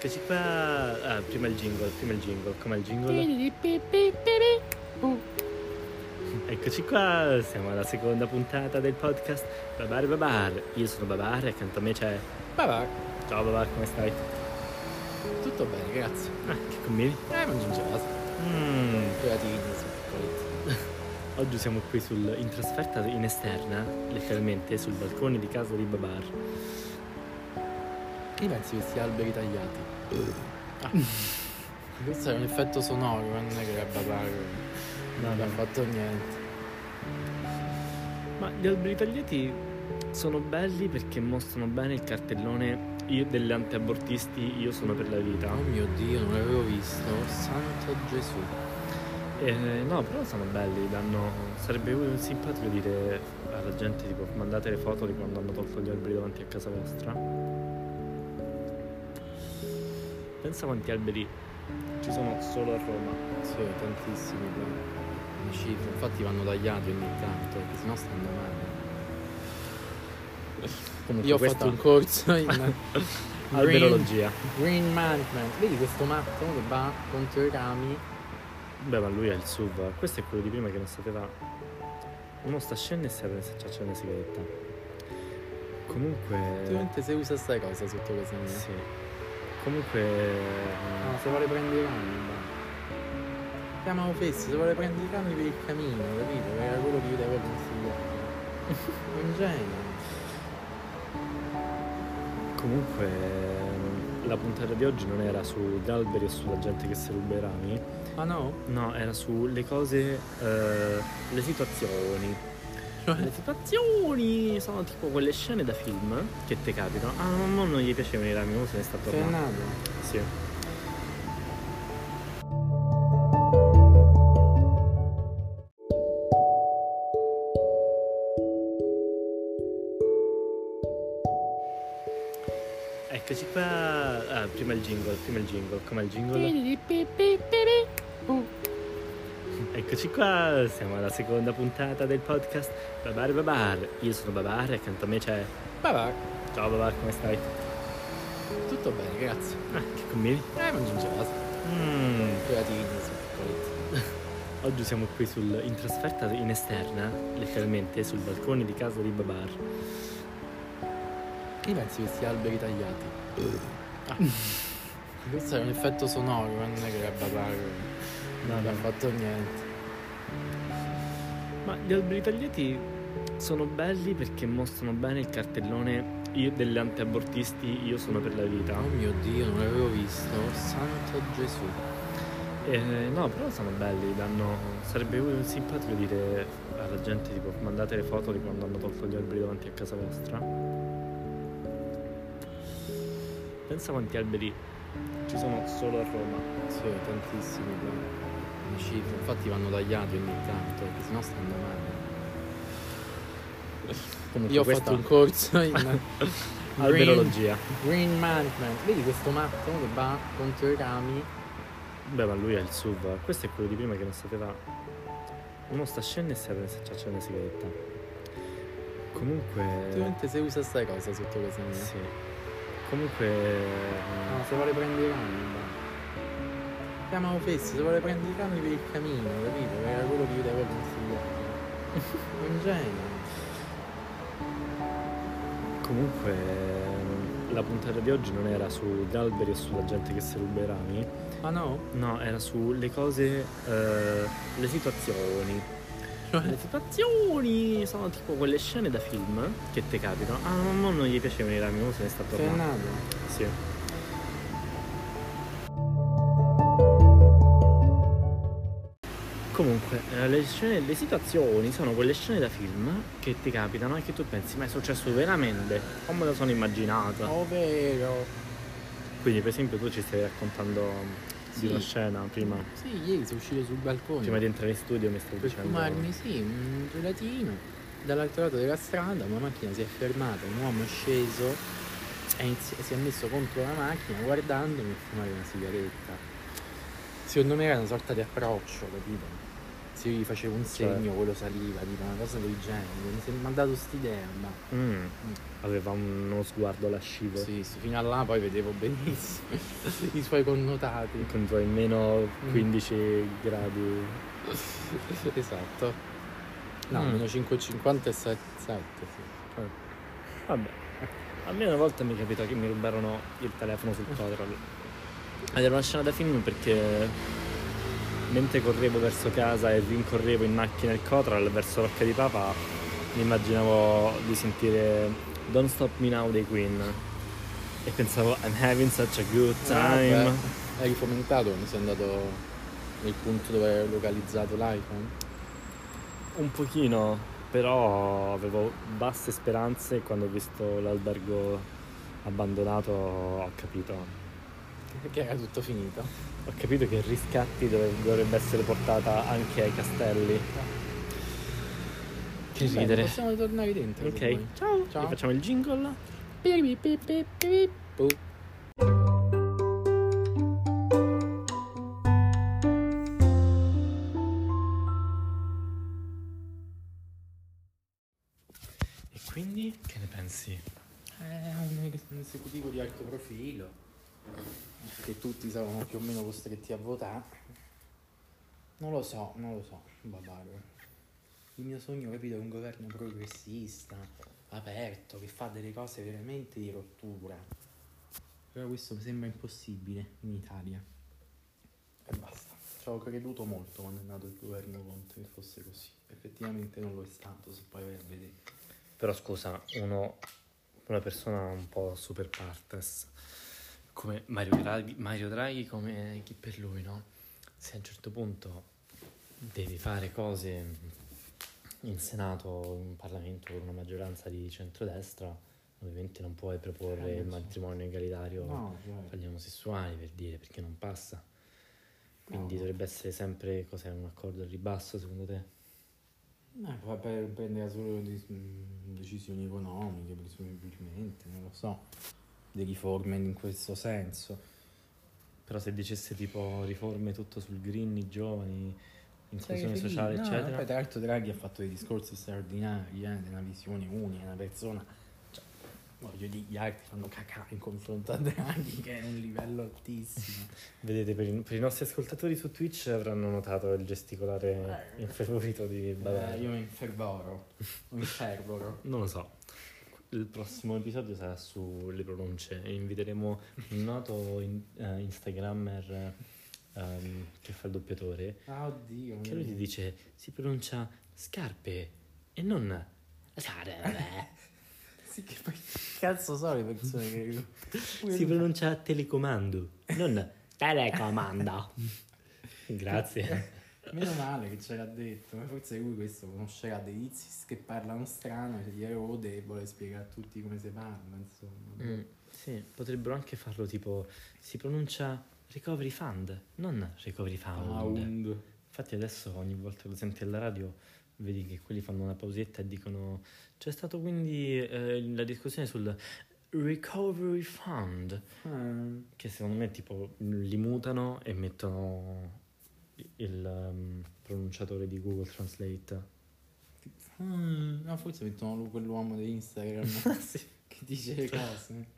Eccoci qua. Ah, prima il jingle, prima il jingle. Com'è il jingle? Eccoci qua, siamo alla seconda puntata del podcast Babar Babar. Io sono Babar e accanto a me c'è. Vabbè, Ciao Babar, come stai? tutto bene, grazie. Ah, che combini? Eh, mangio un gelato. Mm. Gelatini, sono piccoletti. Oggi siamo qui sul, in trasferta in esterna, letteralmente, sul balcone di casa di Babar. Che pensi di questi alberi tagliati? Ah. Questo è un effetto sonoro, non è che era babare. No, Non no. ha fatto niente. Ma gli alberi tagliati sono belli perché mostrano bene il cartellone io degli antiabortisti, io sono per la vita. Oh mio dio, non l'avevo visto. Santo Gesù. Eh, no, però sono belli, danno... sarebbe simpatico dire alla gente tipo mandate le foto di quando hanno tolto gli alberi davanti a casa vostra. Pensa quanti alberi ci sono solo a Roma. Sì, tantissimi. Una cifra. Infatti vanno tagliati ogni tanto, perché sennò stanno male. Comunque Io ho questa fatto un corso in alberologia. Green Management. Vedi questo matto che va contro i rami? Beh, ma lui è il SUV. Questo è quello di prima che non sapeva. Uno sta scendendo e si apre e si accende una sigaretta. Comunque. Effettivamente se usa sta cosa sotto casa mia. Sì. Comunque. No, se vuole prendere i va. Chiamavo Fessi, se vuole prendere i rami per il camino, capito? Era quello che io ti avevo consigliato. Un genio. Comunque. La puntata di oggi non era sugli alberi o sulla gente che si ruba i rami. Ah no? No, era sulle cose. eh, le situazioni. Le situazioni sono tipo quelle scene da film che ti capitano. Ah, no, non gli piacevano i rami, ora se ne sta Sei tornando. Sì. Eccoci qua. Ah, prima il jingle, prima il jingle. Com'è il jingle? Eccoci qua, siamo alla seconda puntata del podcast Babar Babar. Io sono Babar e accanto a me c'è. Vabbè, Ciao Babar, come stai? tutto bene, grazie. Ah, che combini? Eh, mangio un gelato. Mm. Gelatini. Oggi siamo qui sul, in trasferta in esterna, letteralmente, sul balcone di casa di Babar. Che ne pensi di questi alberi tagliati? Ah. Questo è un effetto sonoro, non è che era babare. No, Non no. ha fatto niente. Ma gli alberi tagliati sono belli perché mostrano bene il cartellone io degli antiabortisti, io sono per la vita. Oh mio dio, non l'avevo visto. Santo Gesù. Eh, no, però sono belli, danno... sarebbe simpatico dire alla gente tipo mandate le foto di quando hanno tolto gli alberi davanti a casa vostra. Pensa quanti alberi ci sono solo a Roma. Sì, tantissimi qua. Una cifra. Infatti vanno tagliati ogni tanto, perché sennò stanno male. Comunque Io ho questa- fatto un corso in alberologia. Green Management. Vedi questo matto che va contro i rami? Beh, ma lui è il SUV. Questo è quello di prima che non sapeva. Uno sta scendendo e si apre e si accende una sigaretta. Comunque. Effettivamente se usa sta cosa sotto casa mia. Sì. Comunque. No, se vuole prendere i rami. Chiamavo Fessi, se vuole prendere i rami per il camino, capito? Era quello che io ti avevo consigliato. Un genio. Comunque. La puntata di oggi non era sugli alberi o sulla gente che si ruba i rami. Ah no? No, era sulle cose. eh, le situazioni. Le situazioni sono tipo quelle scene da film che ti capitano. Ah, no, non gli piacevano i rami, ora se ne sta Sei tornando. nato? Sì. Comunque, eh, le, scene- le situazioni sono quelle scene da film che ti capitano e che tu pensi, ma è successo veramente? Come me lo sono immaginata? Ovvero. Quindi, per esempio, tu ci stai raccontando di Sì. una scena prima, Sì, ieri sono uscito sul balcone. prima di entrare in studio, mi stai Per dicendo. fumarmi, sì, un gelatino. Dall'altro lato della strada una macchina si è fermata, un uomo è sceso e inizi- si è messo contro la macchina guardandomi a fumare una sigaretta. Secondo me era una sorta di approccio, capito? Se io gli facevo un Cioè. segno, quello saliva, tipo una cosa del genere. Mi si è mandato st'idea, ma. Mm. Aveva uno sguardo lascivo. Sì, sì, fino a là poi vedevo benissimo i suoi connotati. Con i tuoi meno Mm. 15 gradi. esatto. No, Mm. meno 5,50 e 7, sì. Vabbè. A me una volta mi capita che mi rubarono il telefono sul control. Ed era una scena da film perché mentre correvo verso casa e rincorrevo in macchina il Cotral verso Rocca di Papa, mi immaginavo di sentire Don't Stop Me Now dei Queen. E pensavo I'm having such a good time. Ah, Hai fomentato quando sei andato nel punto dove hai localizzato l'iPhone? Un pochino, però avevo basse speranze e quando ho visto l'albergo abbandonato ho capito. Che era tutto finito. Ho capito che riscatti dove- dovrebbe essere portata anche ai castelli. Che Bene, ridere. Possiamo tornare dentro. Ok, ciao. Ciao. Gli facciamo il jingle. E quindi che ne pensi? È un esecutivo di alto profilo. Che tutti saranno più o meno costretti a votare. Non lo so, non lo so, Babaro. Il mio sogno, capito, è un governo progressista, aperto, che fa delle cose veramente di rottura. Però questo mi sembra impossibile in Italia. E basta. Ci avevo creduto molto quando è nato il governo Conte che fosse così. Effettivamente non lo è stato, se poi vai a vedere. Però scusa, uno, una persona un po' super partes, come Mario Draghi, Mario Draghi come chi per lui, no? Se a un certo punto devi fare cose in Senato, in Parlamento con una maggioranza di centrodestra, ovviamente non puoi proporre Eh, il matrimonio egalitario No, certo. agli omosessuali per dire perché non passa. Quindi No. dovrebbe essere sempre cos'è un accordo al ribasso secondo te? Eh, poi per prendere solo mh, decisioni economiche, presumibilmente, non lo so, di riforme in questo senso. Però se dicesse tipo riforme tutto sul green, i giovani, inclusione sociale, No, eccetera. Poi, tra l'altro Draghi ha fatto dei discorsi straordinari, eh, una visione unica, una persona, cioè, voglio dire, gli altri fanno cacare in confronto a Draghi, che è un livello altissimo. Vedete, per i, per i nostri ascoltatori su Twitch avranno notato il gesticolare Eh. infervorito di Bavera. Eh, io mi infervoro, mi infervoro. Non lo so. Il prossimo episodio sarà sulle pronunce e inviteremo un noto in- eh, Instagrammer ehm, che fa il doppiatore Ah, oddio. che lui ti dice si pronuncia scarpe e non scarpe. Sì, che poi cazzo so le persone che... si pronuncia telecomando, non telecomanda. Grazie. Meno male che ce l'ha detto, ma forse lui questo conoscerà dei Izis che parlano strano, cioè di Erode e vuole spiegare a tutti come si parla, insomma. Mm, sì, potrebbero anche farlo tipo si pronuncia recovery fund, non recovery found. Pound. Infatti adesso ogni volta che lo senti alla radio vedi che quelli fanno una pausetta e dicono c'è stato quindi eh, la discussione sul recovery fund Ah, che secondo me tipo li mutano e mettono il um, pronunciatore di Google Translate. ah, no, forse mettono quell'uomo di Instagram sì. che dice le cose.